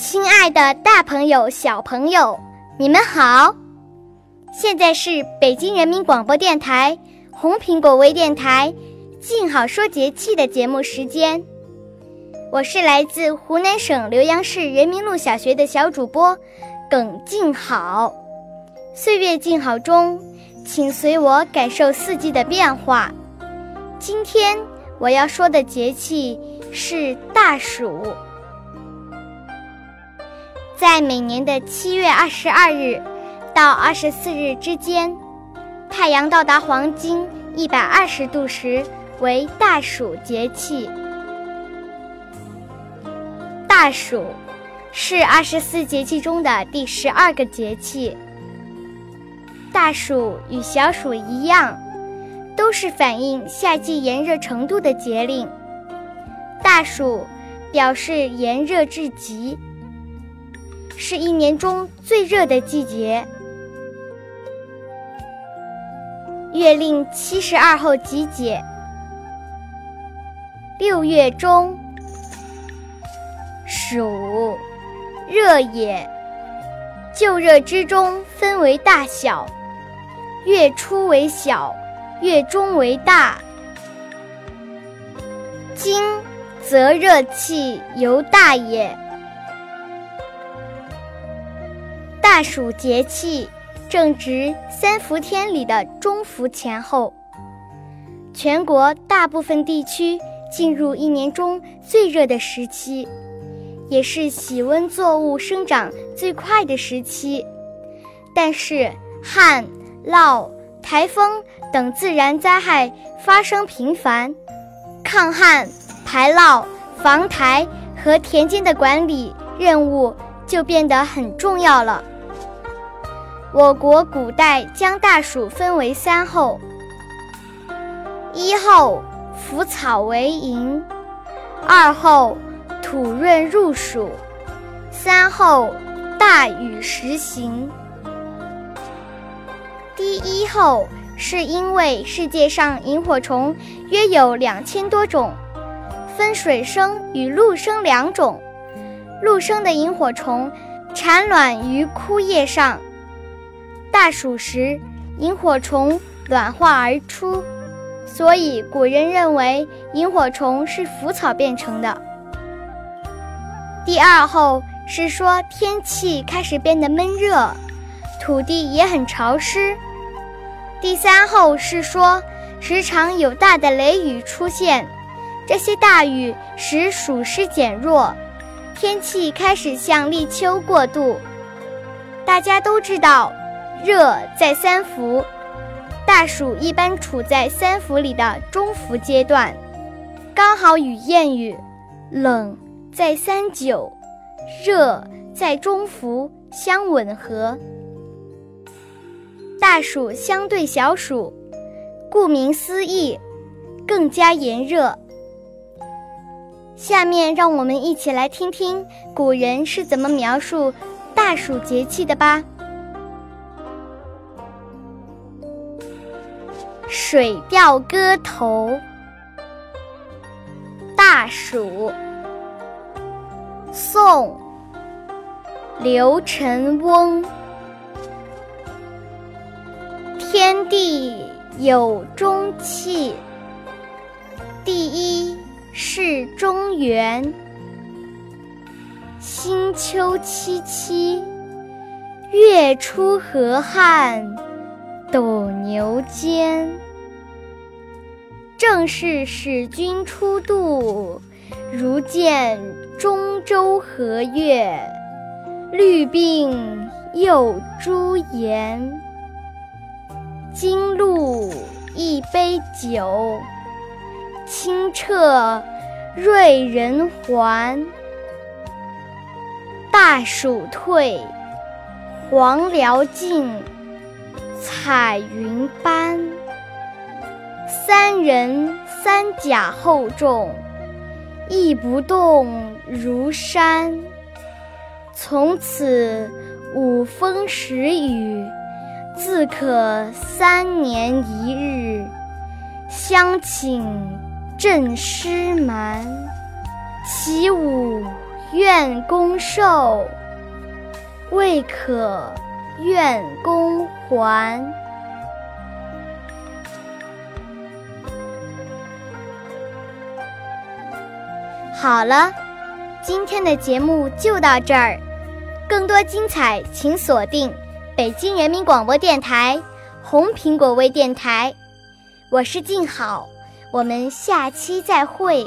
亲爱的，大朋友、小朋友，你们好！现在是北京人民广播电台红苹果微电台“静好说节气”的节目时间。我是来自湖南省浏阳市人民路小学的小主播耿静好。岁月静好中，请随我感受四季的变化。今天我要说的节气是大暑。在每年的七月二十二日到二十四日之间，太阳到达黄金一百二十度时为大暑节气。大暑是二十四节气中的第十二个节气。大暑与小暑一样，都是反映夏季炎热程度的节令。大暑表示炎热至极。是一年中最热的季节。月令七十二候集解。六月中，暑，热也。就热之中分为大小，月初为小，月中为大。今则热气尤大也。大暑节气正值三伏天里的中伏前后，全国大部分地区进入一年中最热的时期，也是喜温作物生长最快的时期。但是旱、涝、台风等自然灾害发生频繁，抗旱、排涝、防台和田间的管理任务就变得很重要了。我国古代将大暑分为三候：一候腐草为萤，二候土润入暑，三候大雨时行。第一候是因为世界上萤火虫约有两千多种，分水生与陆生两种。陆生的萤火虫产卵于枯叶上。大暑时，萤火虫卵化而出，所以古人认为萤火虫是腐草变成的。第二候是说天气开始变得闷热，土地也很潮湿。第三候是说时常有大的雷雨出现，这些大雨使暑湿减弱，天气开始向立秋过渡。大家都知道。热在三伏，大暑一般处在三伏里的中伏阶段，刚好与谚语“冷在三九，热在中伏”相吻合。大暑相对小暑，顾名思义，更加炎热。下面让我们一起来听听古人是怎么描述大暑节气的吧。《水调歌头·大暑》宋·刘辰翁。天地有中气，第一是中原。星秋凄凄，月出河汉。斗牛间。正是使君初度，如见中州河月，绿鬓又朱颜。金露一杯酒，清澈瑞人寰。大暑退，黄辽尽，彩云斑。三人三甲厚重，义不动如山。从此五风十雨，自可三年一日，相请振师蛮。起舞。愿公寿，未可愿公还。好了，今天的节目就到这儿，更多精彩请锁定北京人民广播电台红苹果微电台。我是静好，我们下期再会。